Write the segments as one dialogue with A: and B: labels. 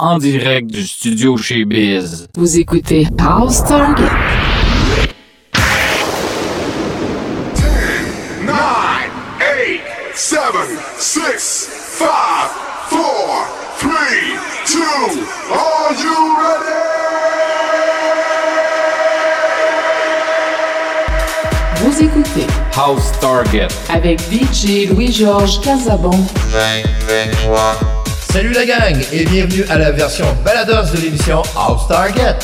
A: en direct du studio chez Biz.
B: Vous écoutez House Target.
C: 10, 9, 8, 7, 6, 5, 4, 3, 2, are you ready?
B: Vous écoutez
A: House Target.
B: avec DJ Louis-Georges Casabon.
D: Salut la gang et bienvenue à la version baladeuse de l'émission House Target.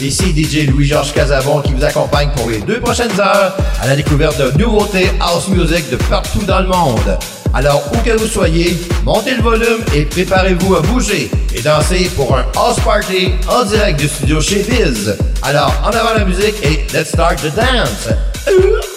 D: Ici DJ Louis-Georges Casabon qui vous accompagne pour les deux prochaines heures à la découverte de nouveautés house music de partout dans le monde. Alors où que vous soyez, montez le volume et préparez-vous à bouger et danser pour un house party en direct du studio chez Biz. Alors en avant la musique et let's start the dance.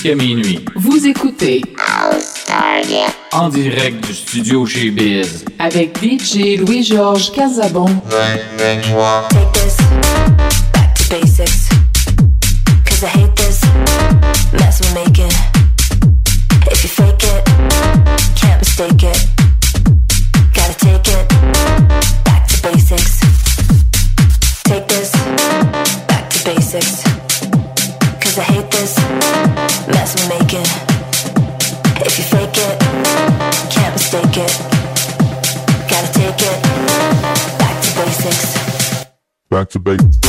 E: Jusqu'à minuit.
B: Vous écoutez
E: En direct du studio chez Biz.
B: avec DJ Louis-Georges Casabon.
F: to be.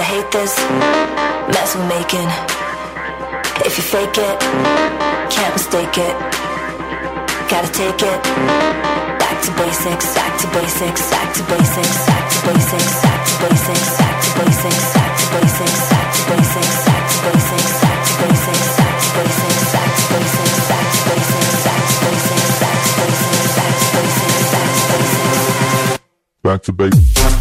F: I hate this mess we're making. If you fake it, can't mistake it. Gotta take it back to basics, back to basics, back to basics,
G: back to basics, back to basics,
F: back to basics, back to basics,
G: back to basics,
F: back to basics, back to basics,
G: back to basics, back to basics,
F: back to basics, back to basics, back to basics, back to basics, back to basics. Back to basics.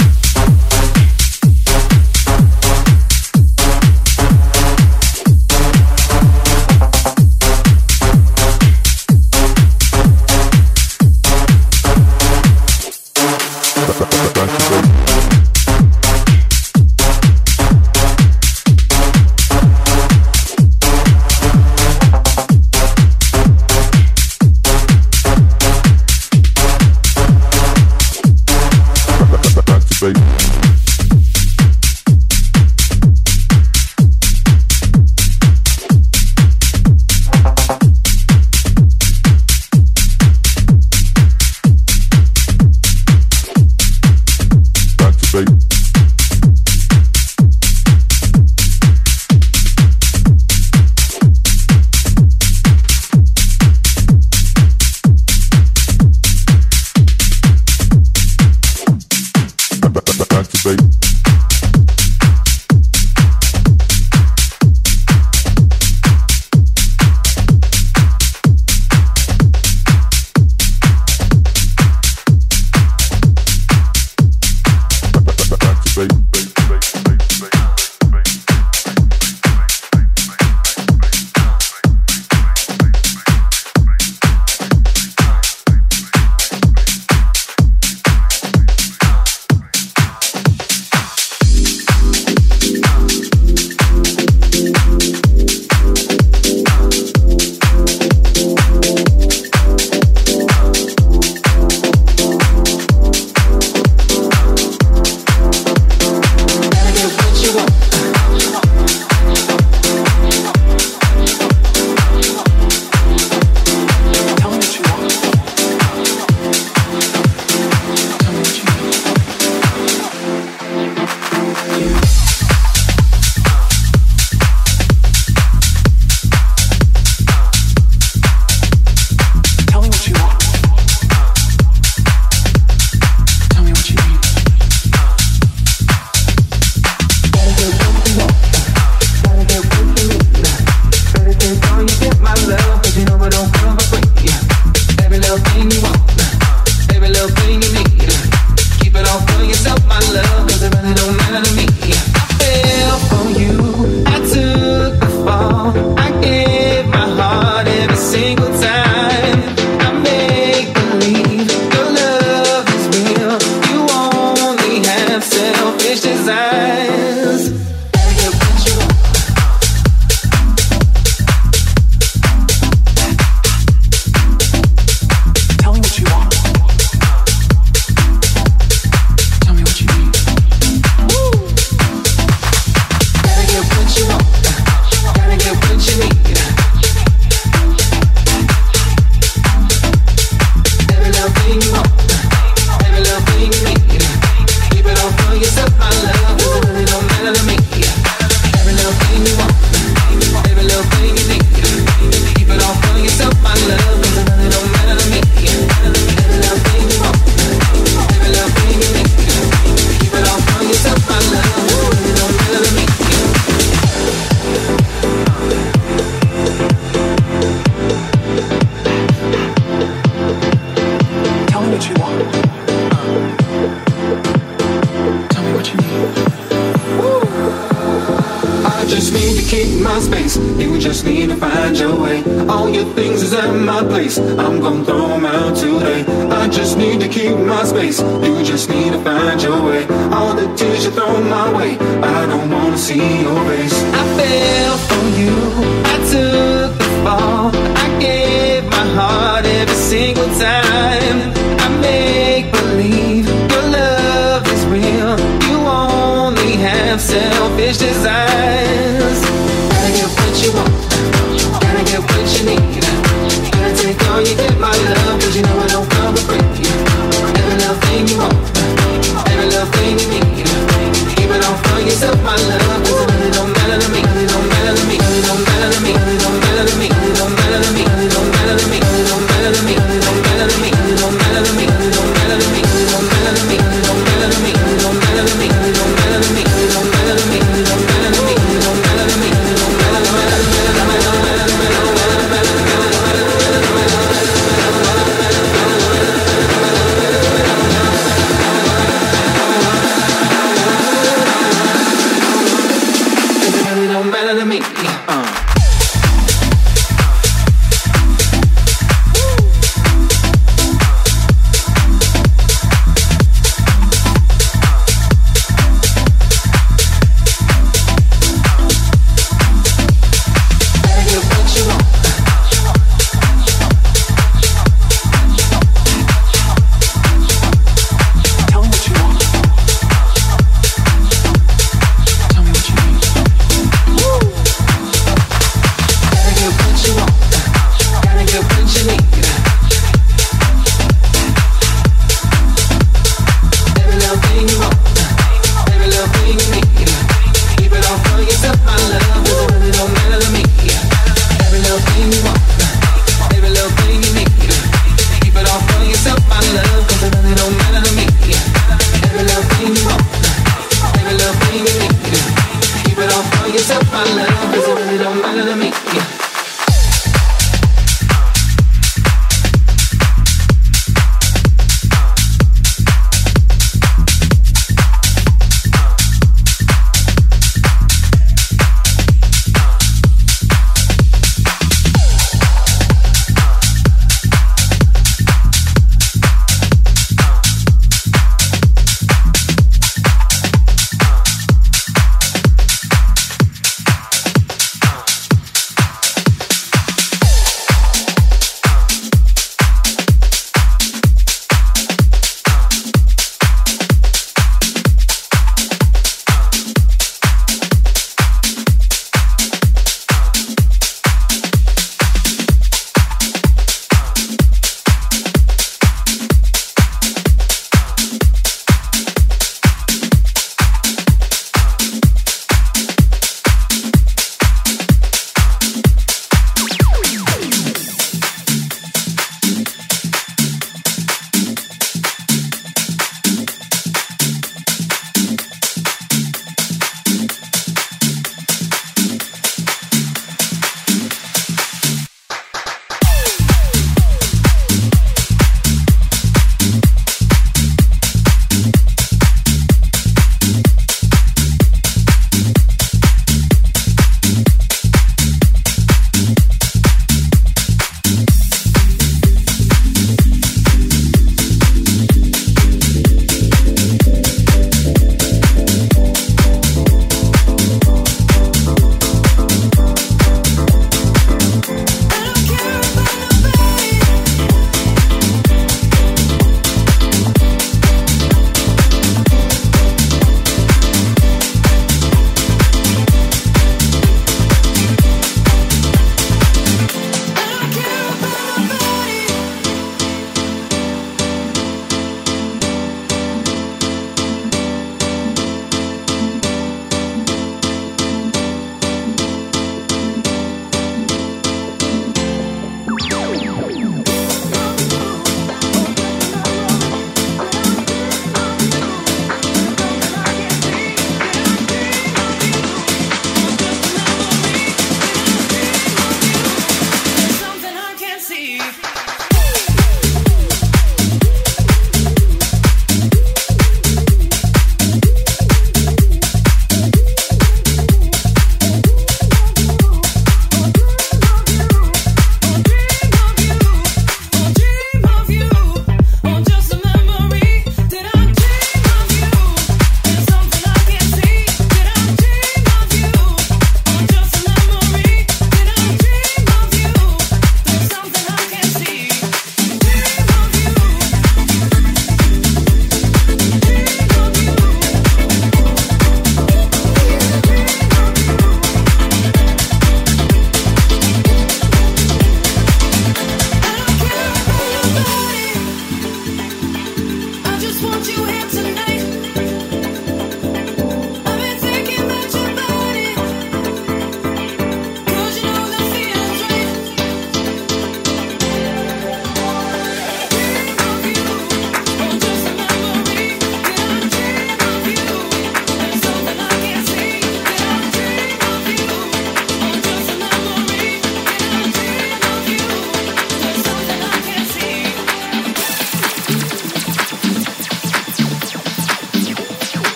B: I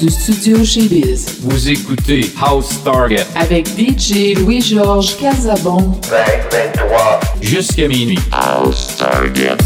B: du studio chez Biz.
E: Vous écoutez House Target
B: avec DJ Louis-Georges Casabon.
H: 2023.
E: Jusqu'à minuit.
I: House Target.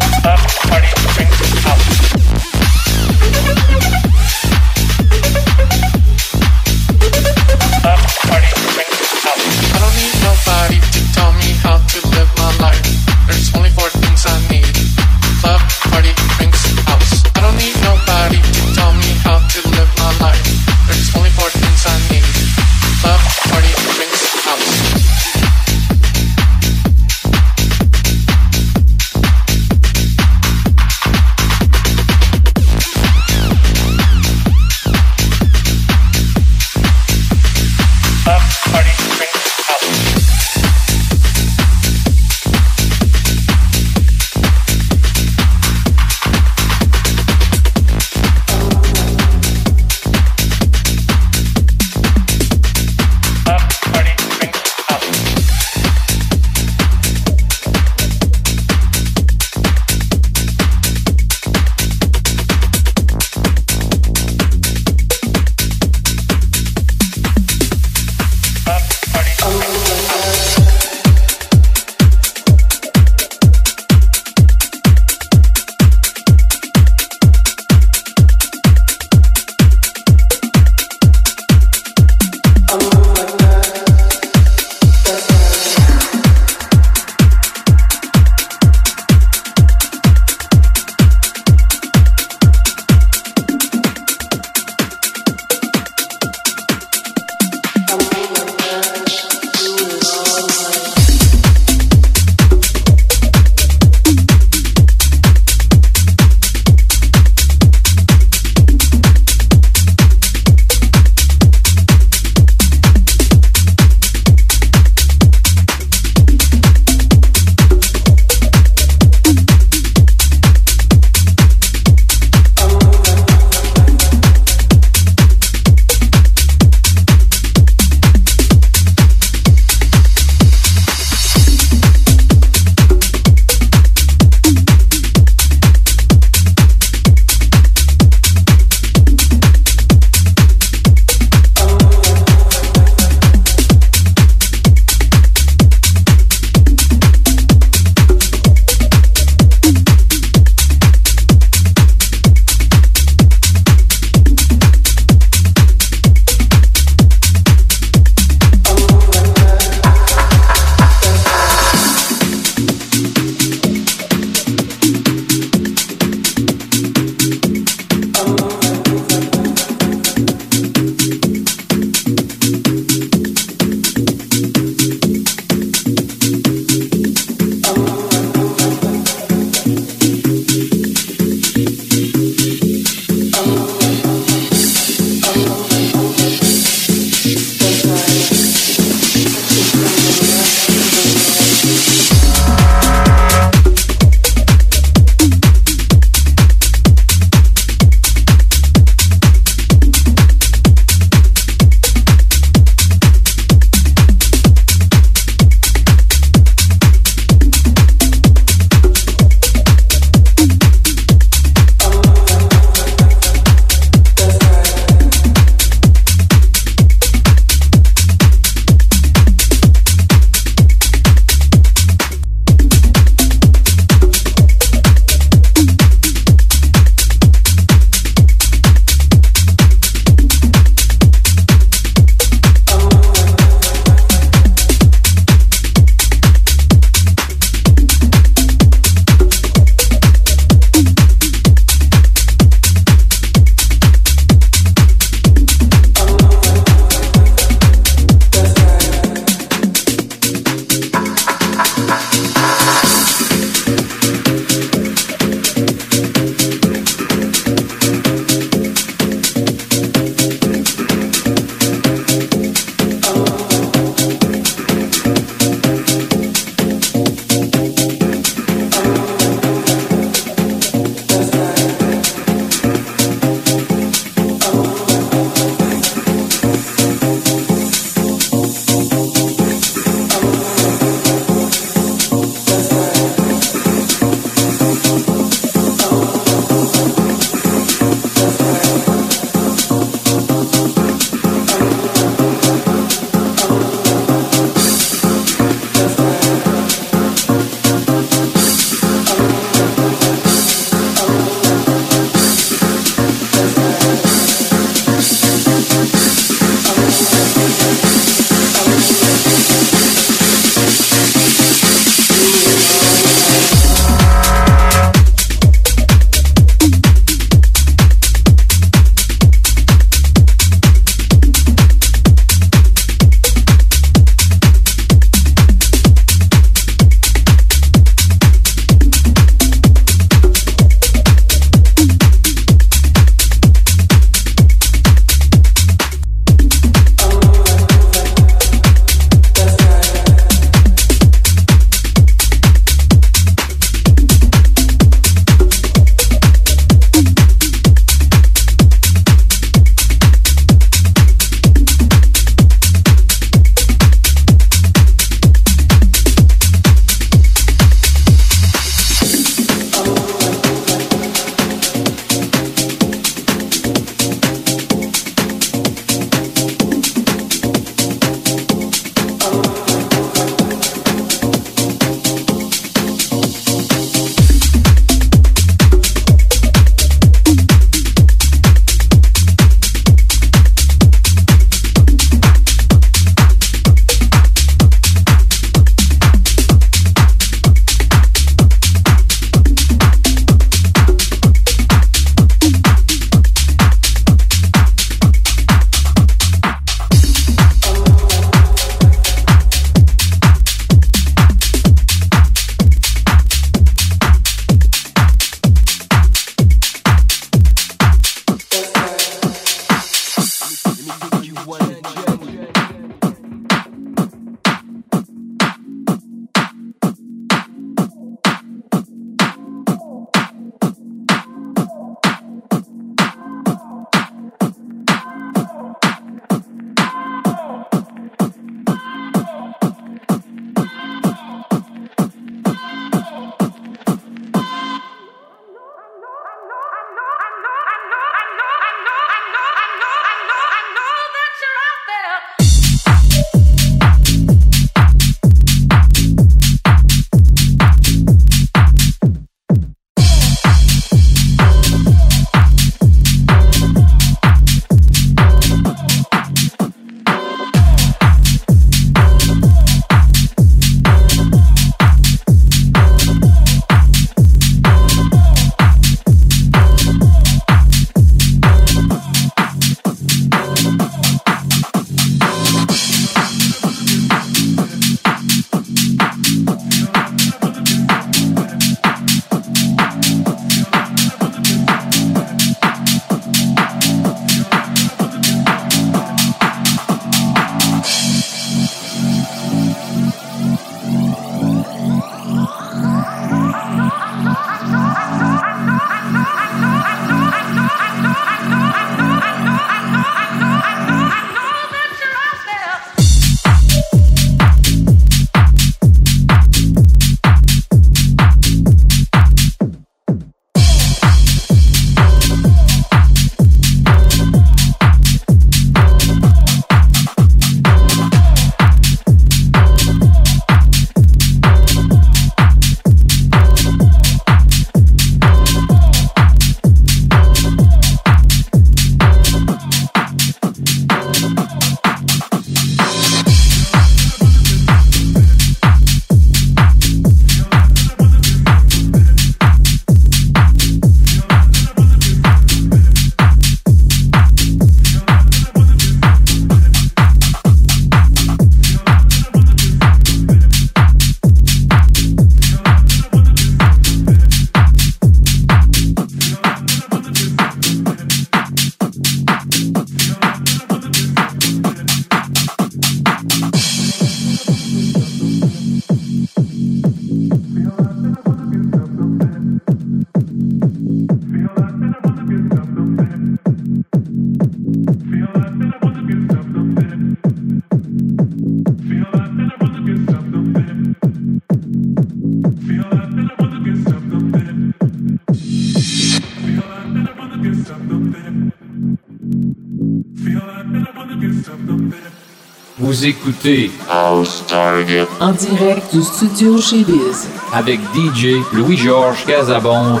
A: Écoutez
B: House Target. En direct du studio chez Biz.
A: avec DJ Louis-Georges Casabon.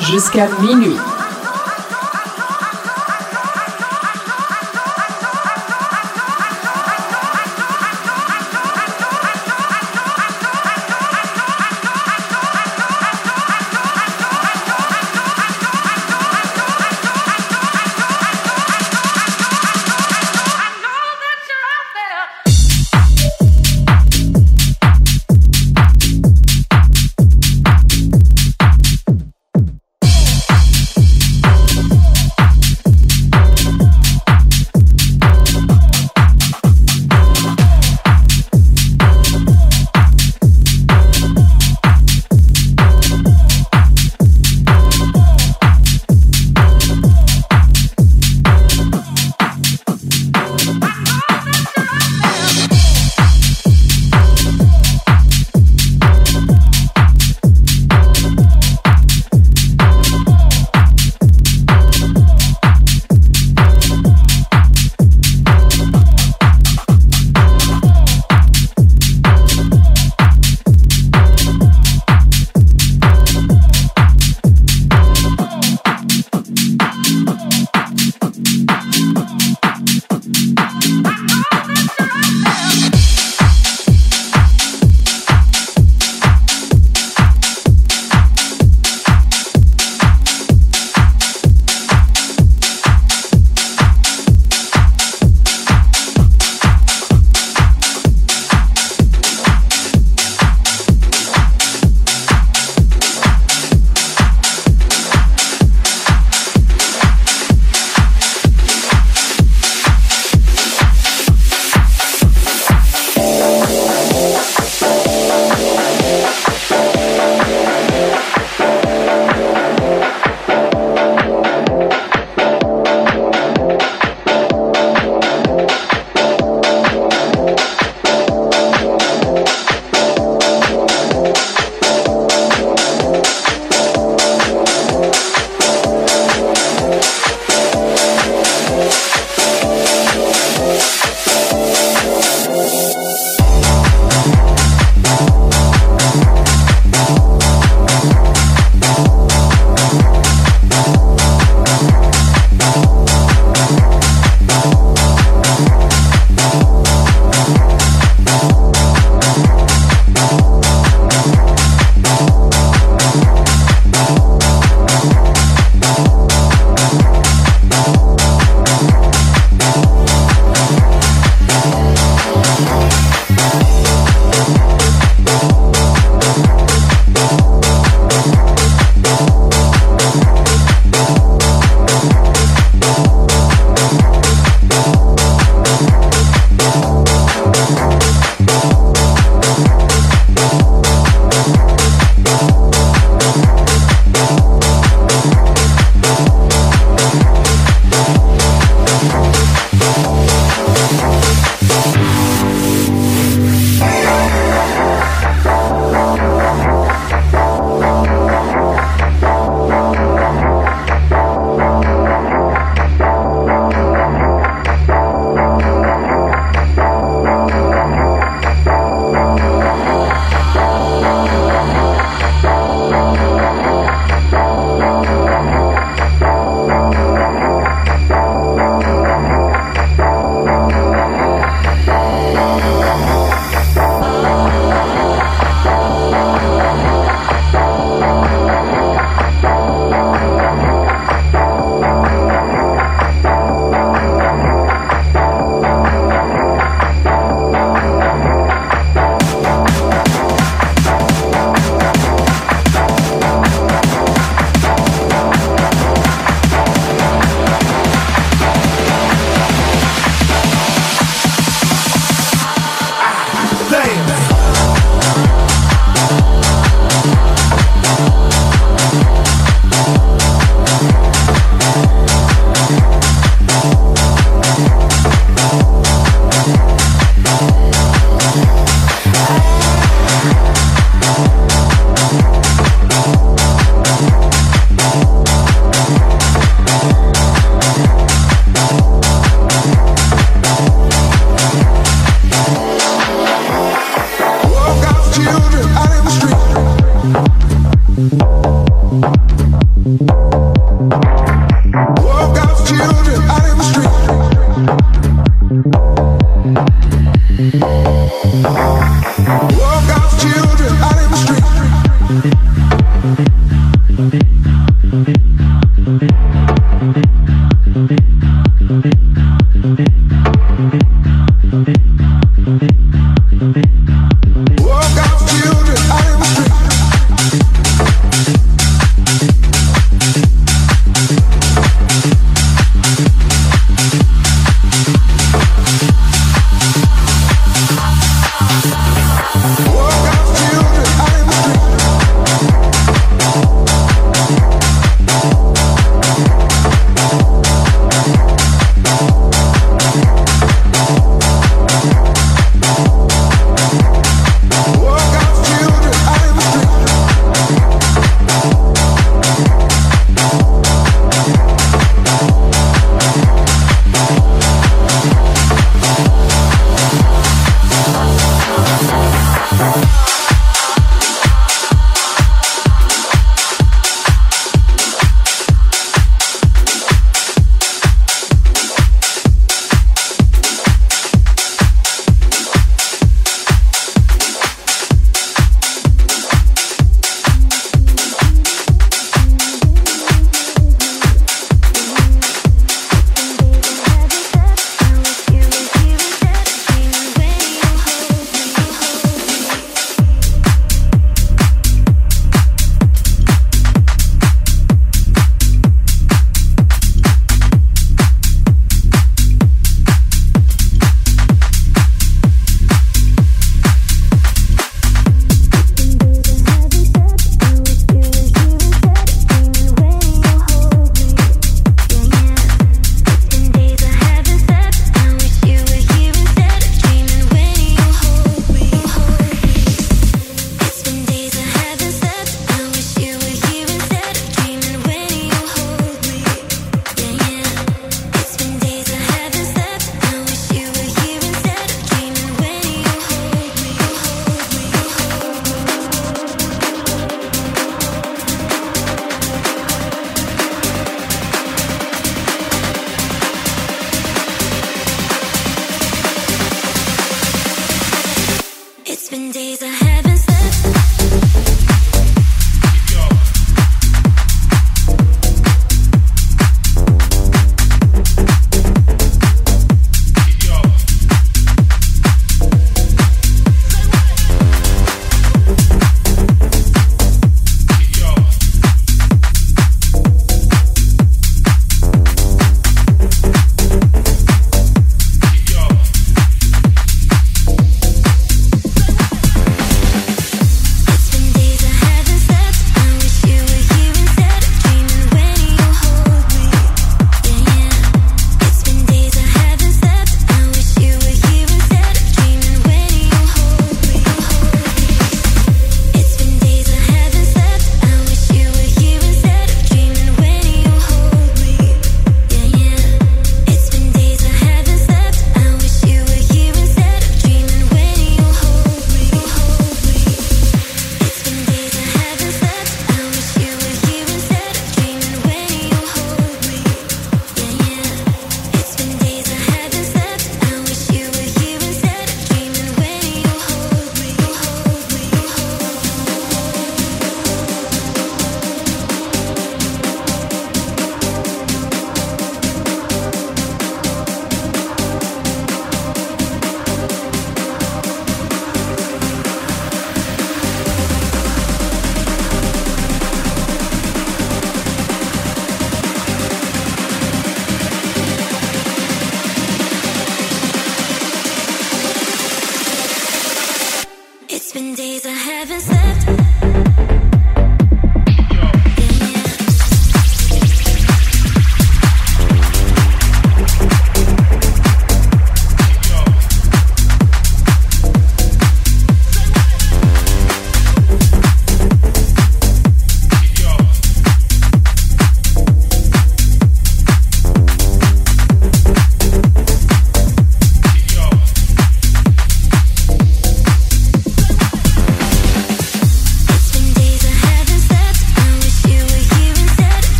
B: Jusqu'à minuit.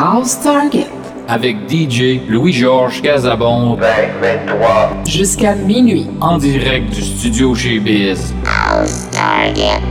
B: House Target.
E: Avec DJ Louis-Georges Casabon.
H: 2023.
B: Jusqu'à minuit.
E: En direct du studio chez Biz.
A: House Target.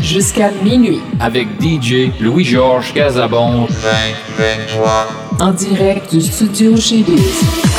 H: jusqu'à minuit.
A: avec DJ Louis-Georges Casabon.
H: En direct du studio chez Biz.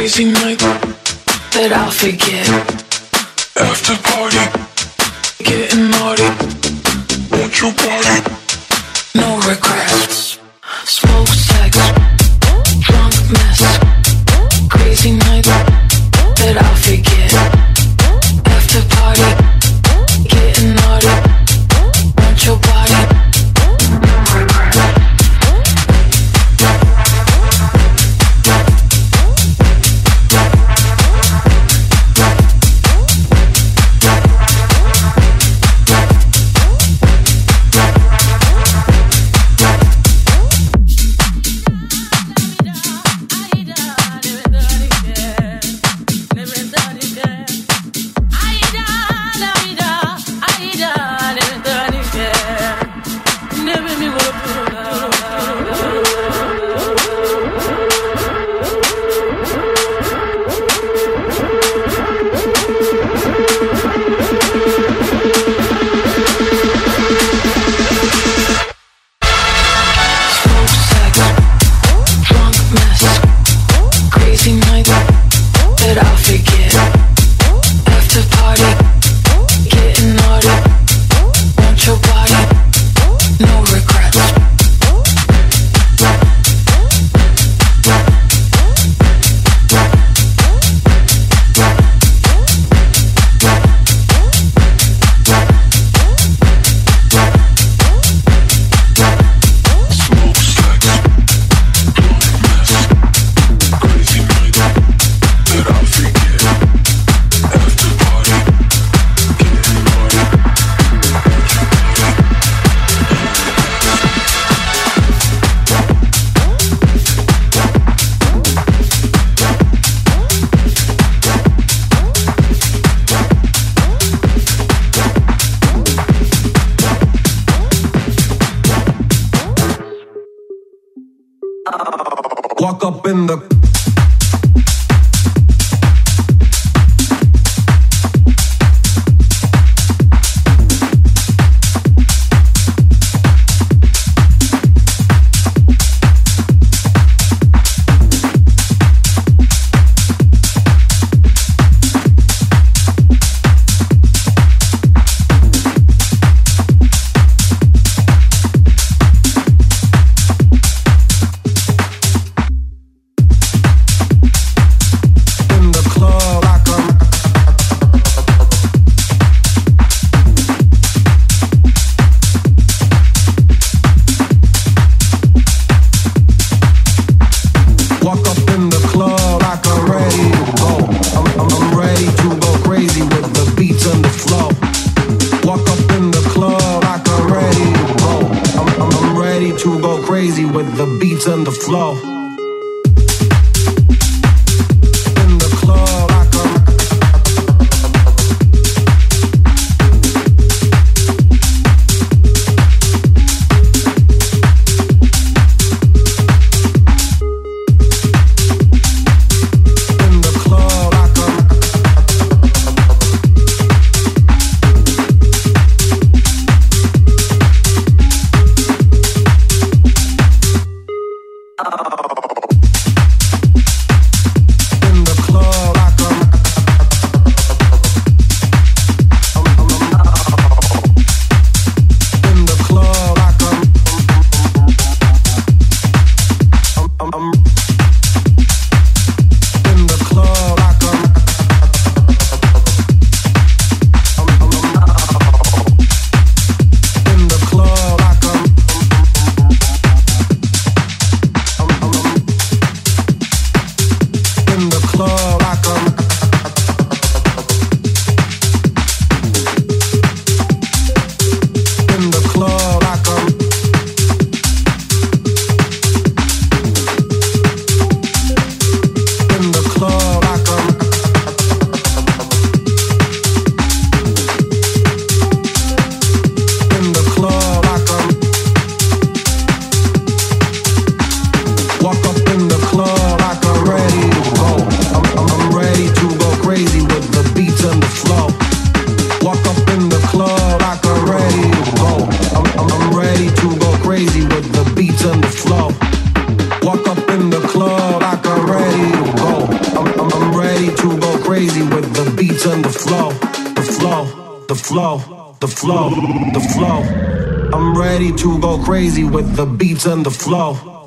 J: crazy night that I'll forget. After party, getting naughty. Won't you party? No regrets. Smoke sex, drunk mess. Crazy night that I'll forget.
K: With the beats and the flow.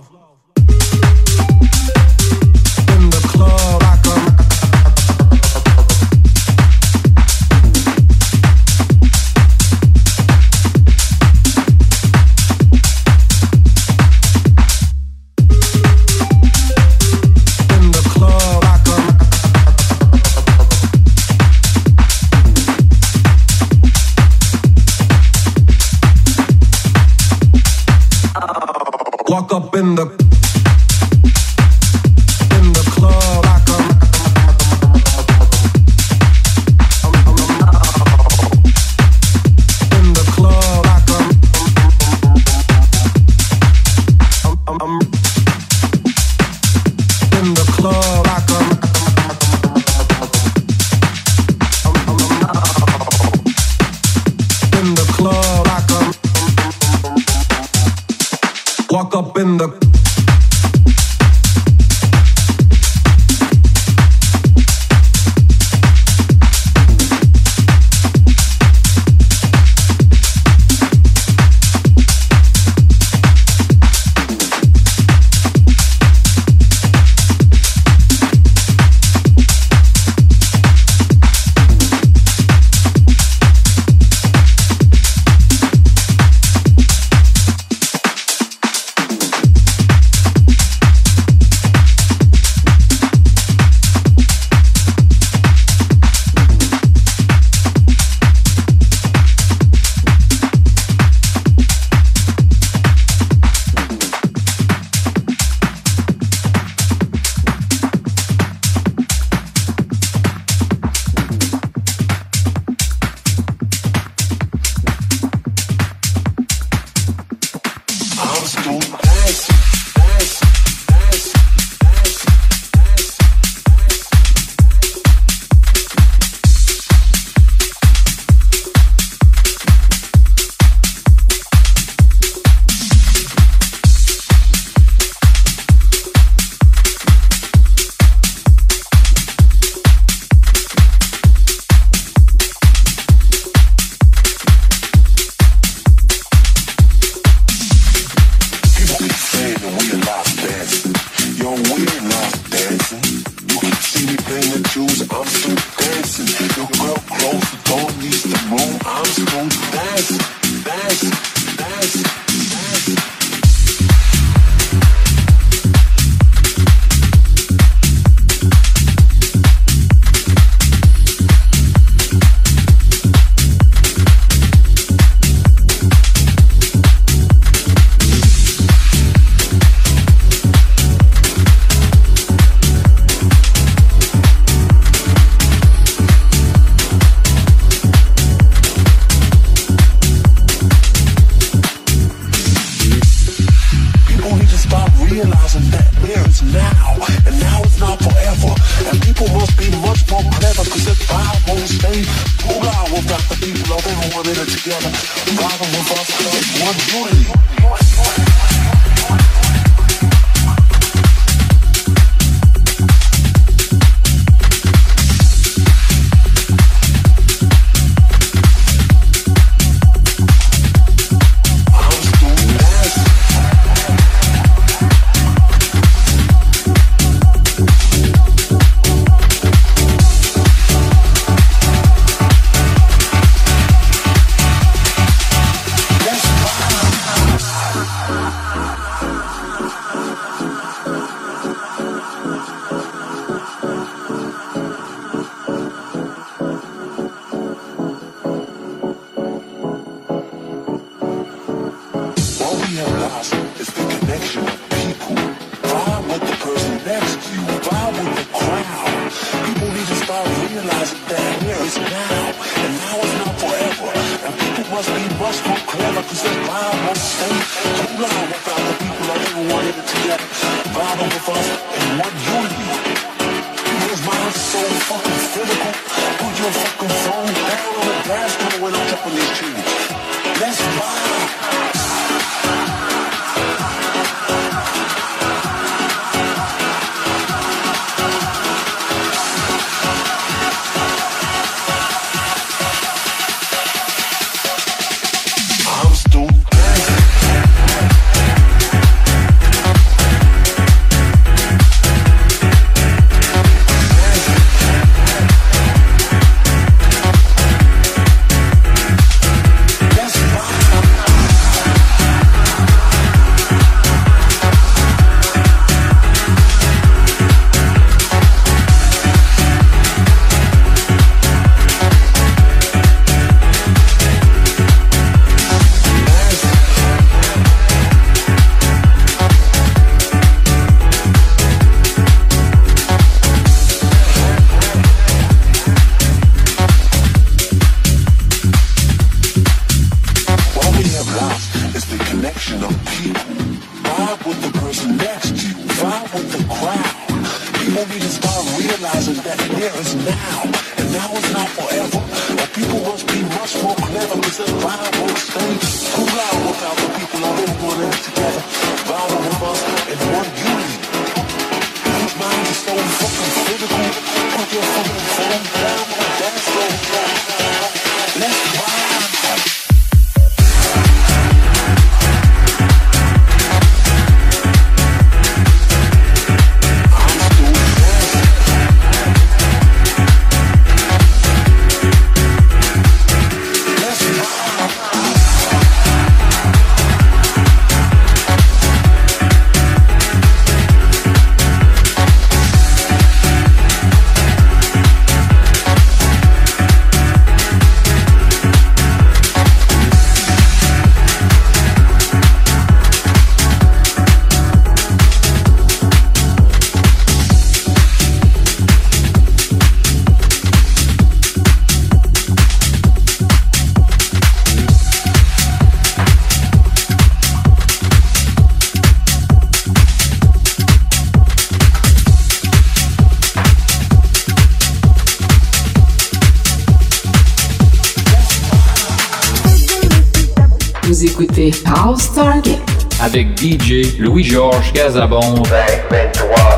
A: Avec DJ Louis-Georges Casabon.
D: 2023.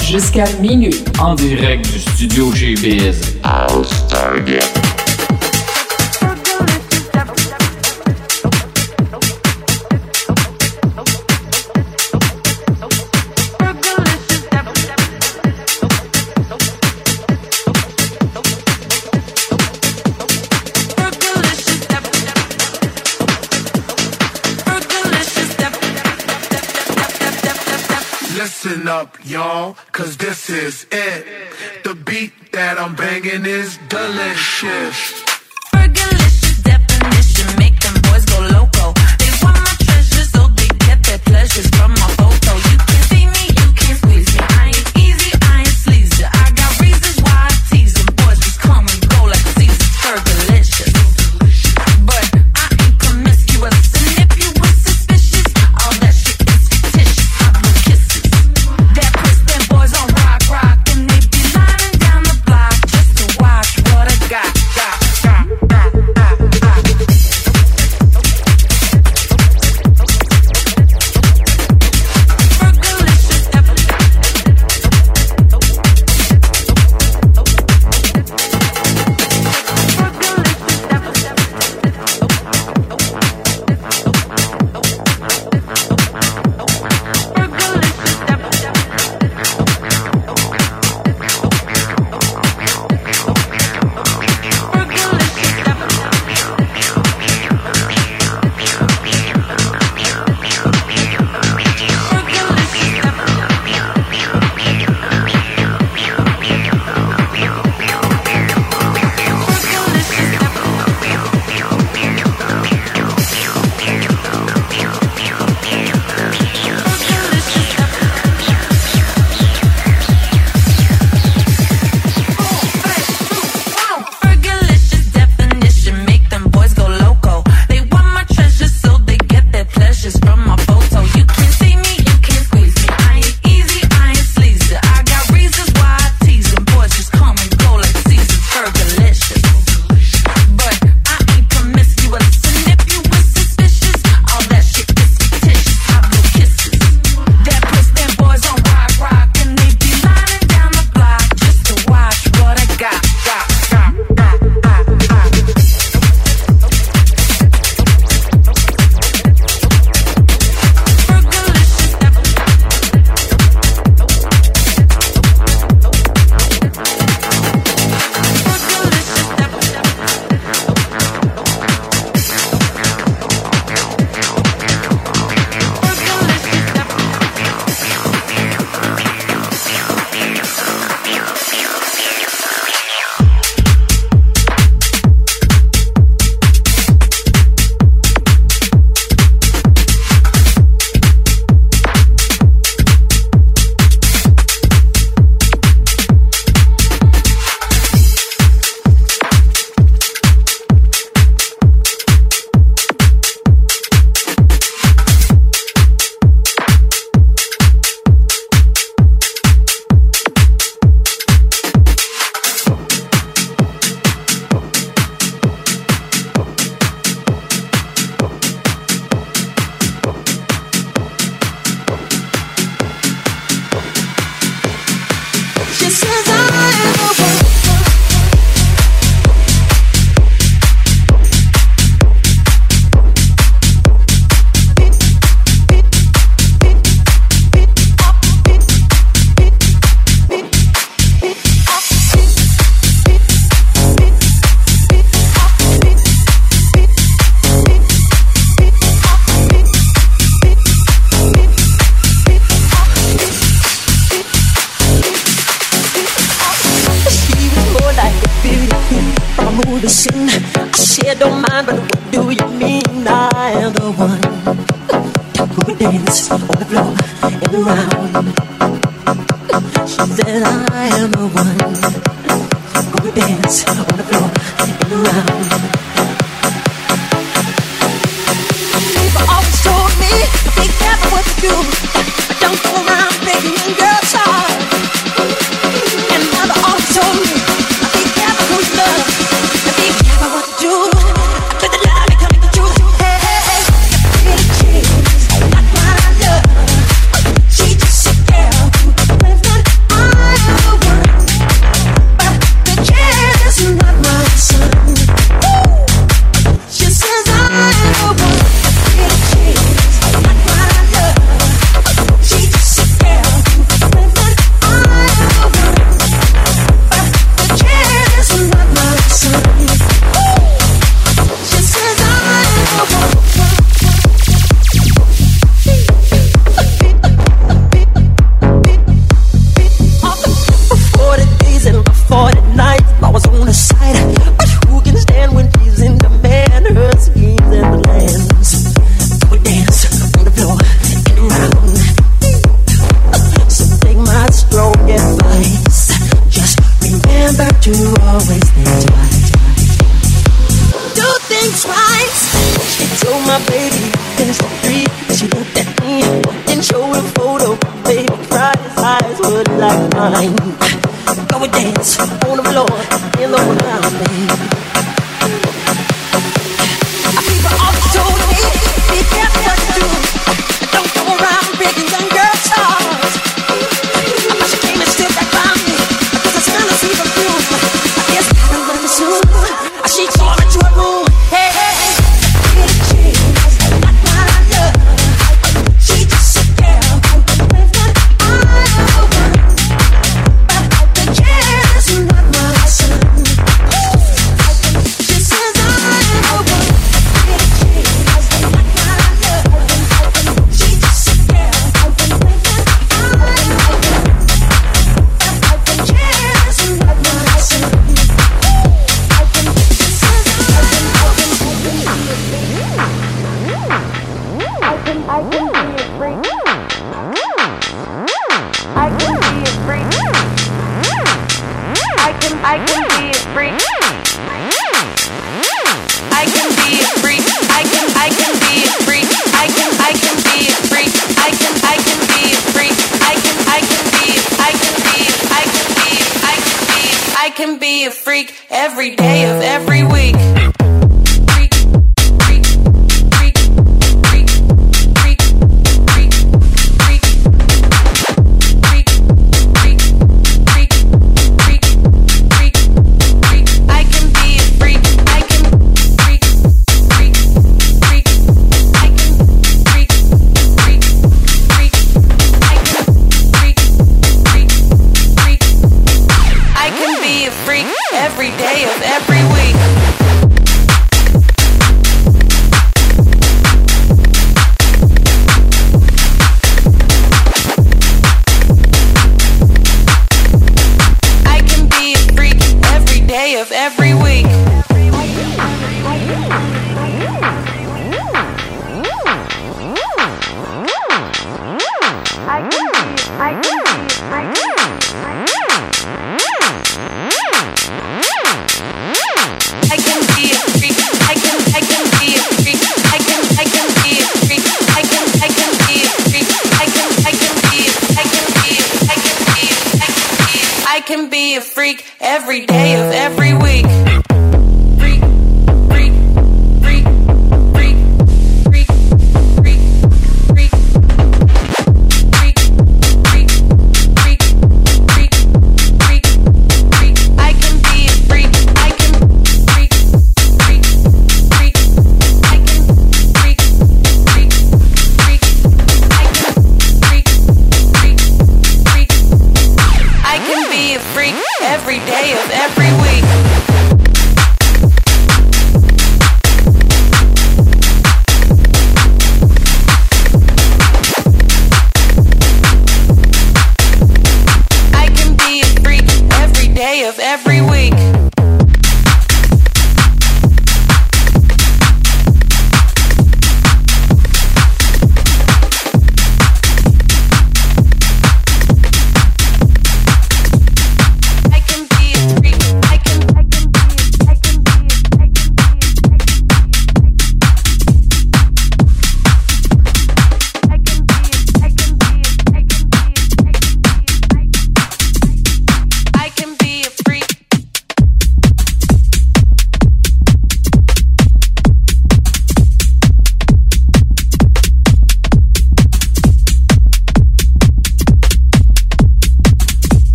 A: Jusqu'à minuit. En direct du studio.
D: House Target.
L: Cause this is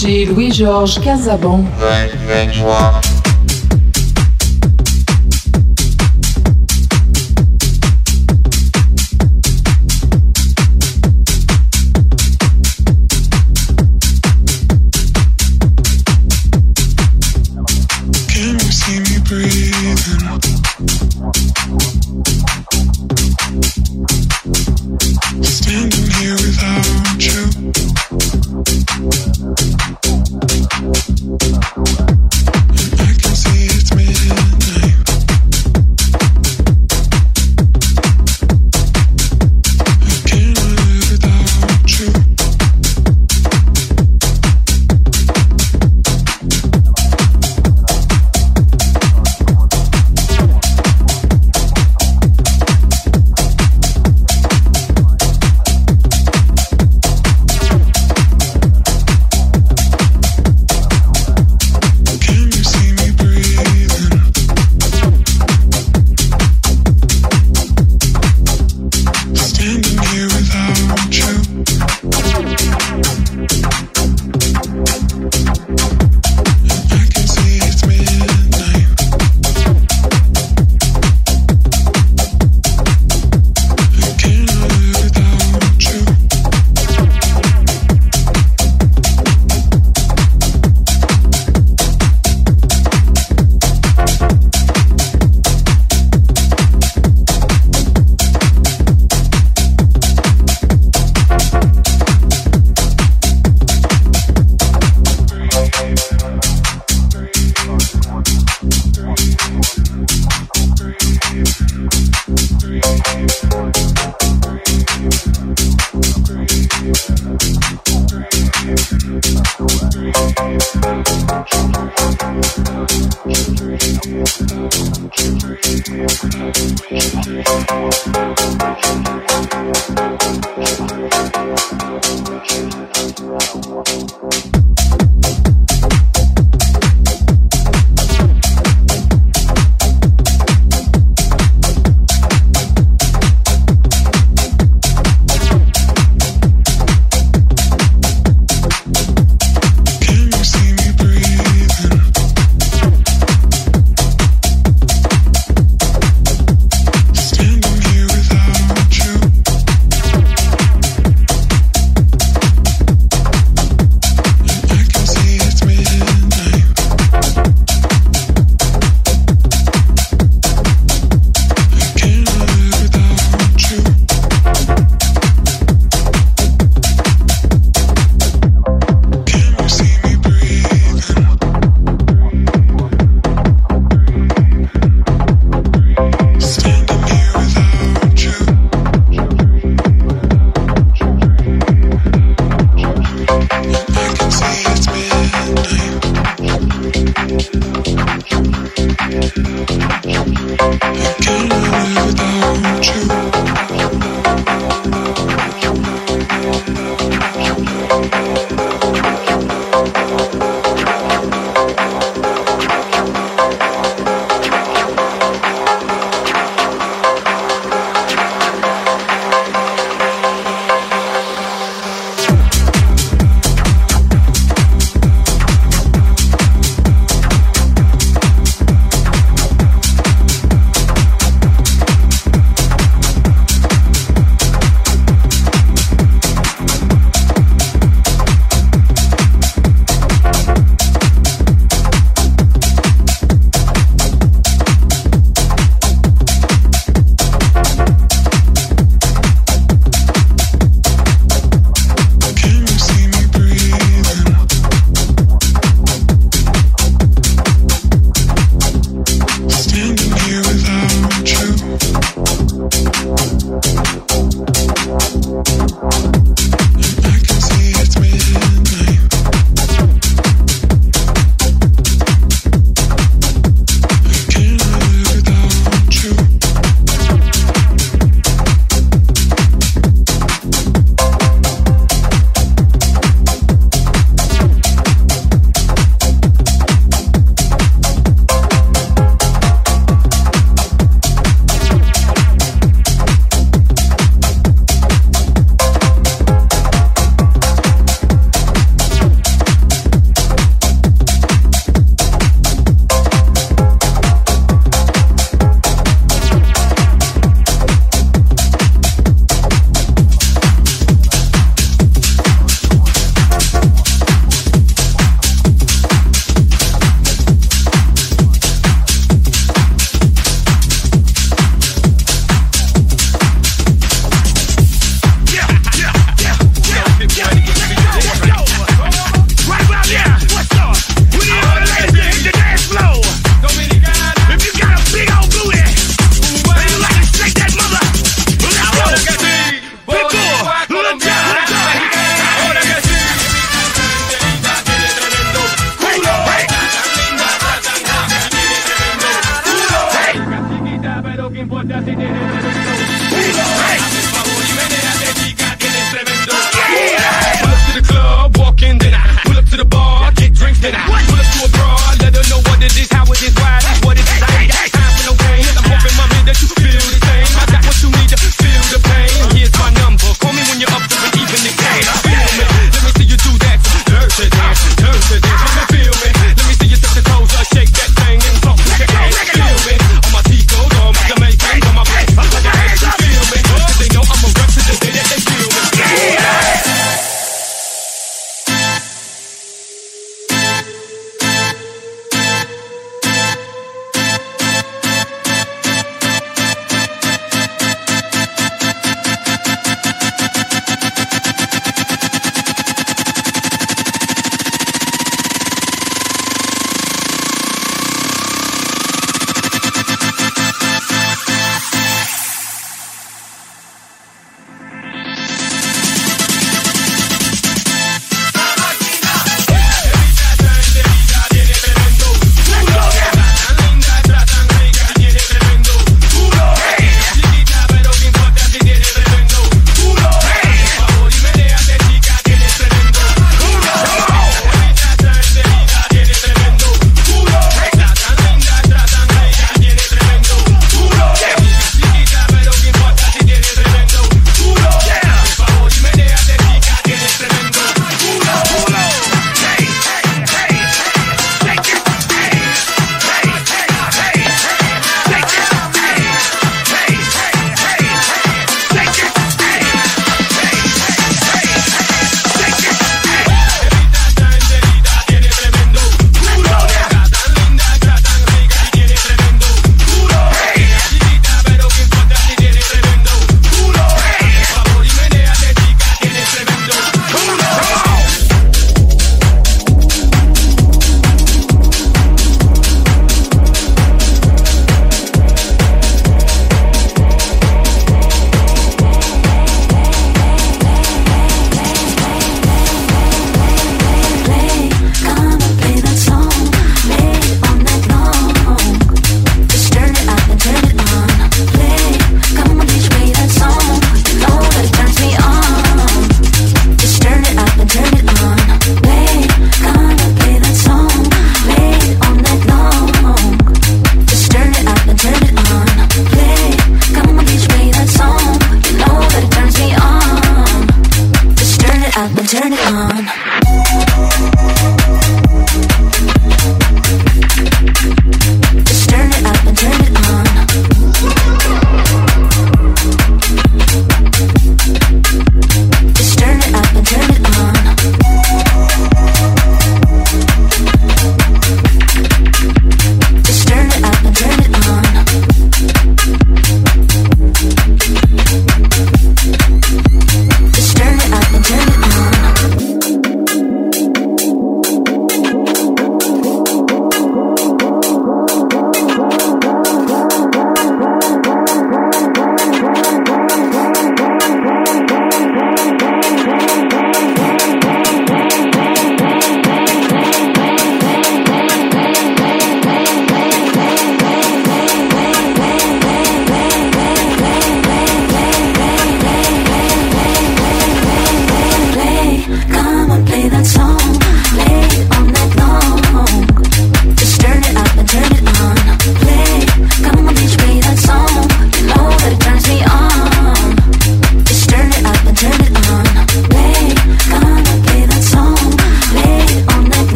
M: DJ Louis-Georges Casabon.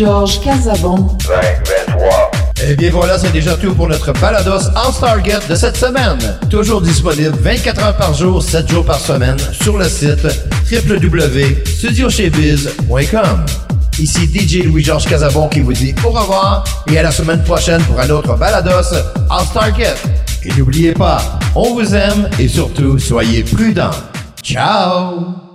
B: Georges Casabon.
D: 2023. Et bien voilà, c'est déjà tout pour notre Balados en Stargate de cette semaine. Toujours disponible 24 heures par jour, 7 jours par semaine sur le site www.studiochezbiz.com. Ici DJ Louis-Georges Casabon qui vous dit au revoir et à la semaine prochaine pour un autre Balados Star Stargate. Et n'oubliez pas, on vous aime et surtout, soyez prudents. Ciao!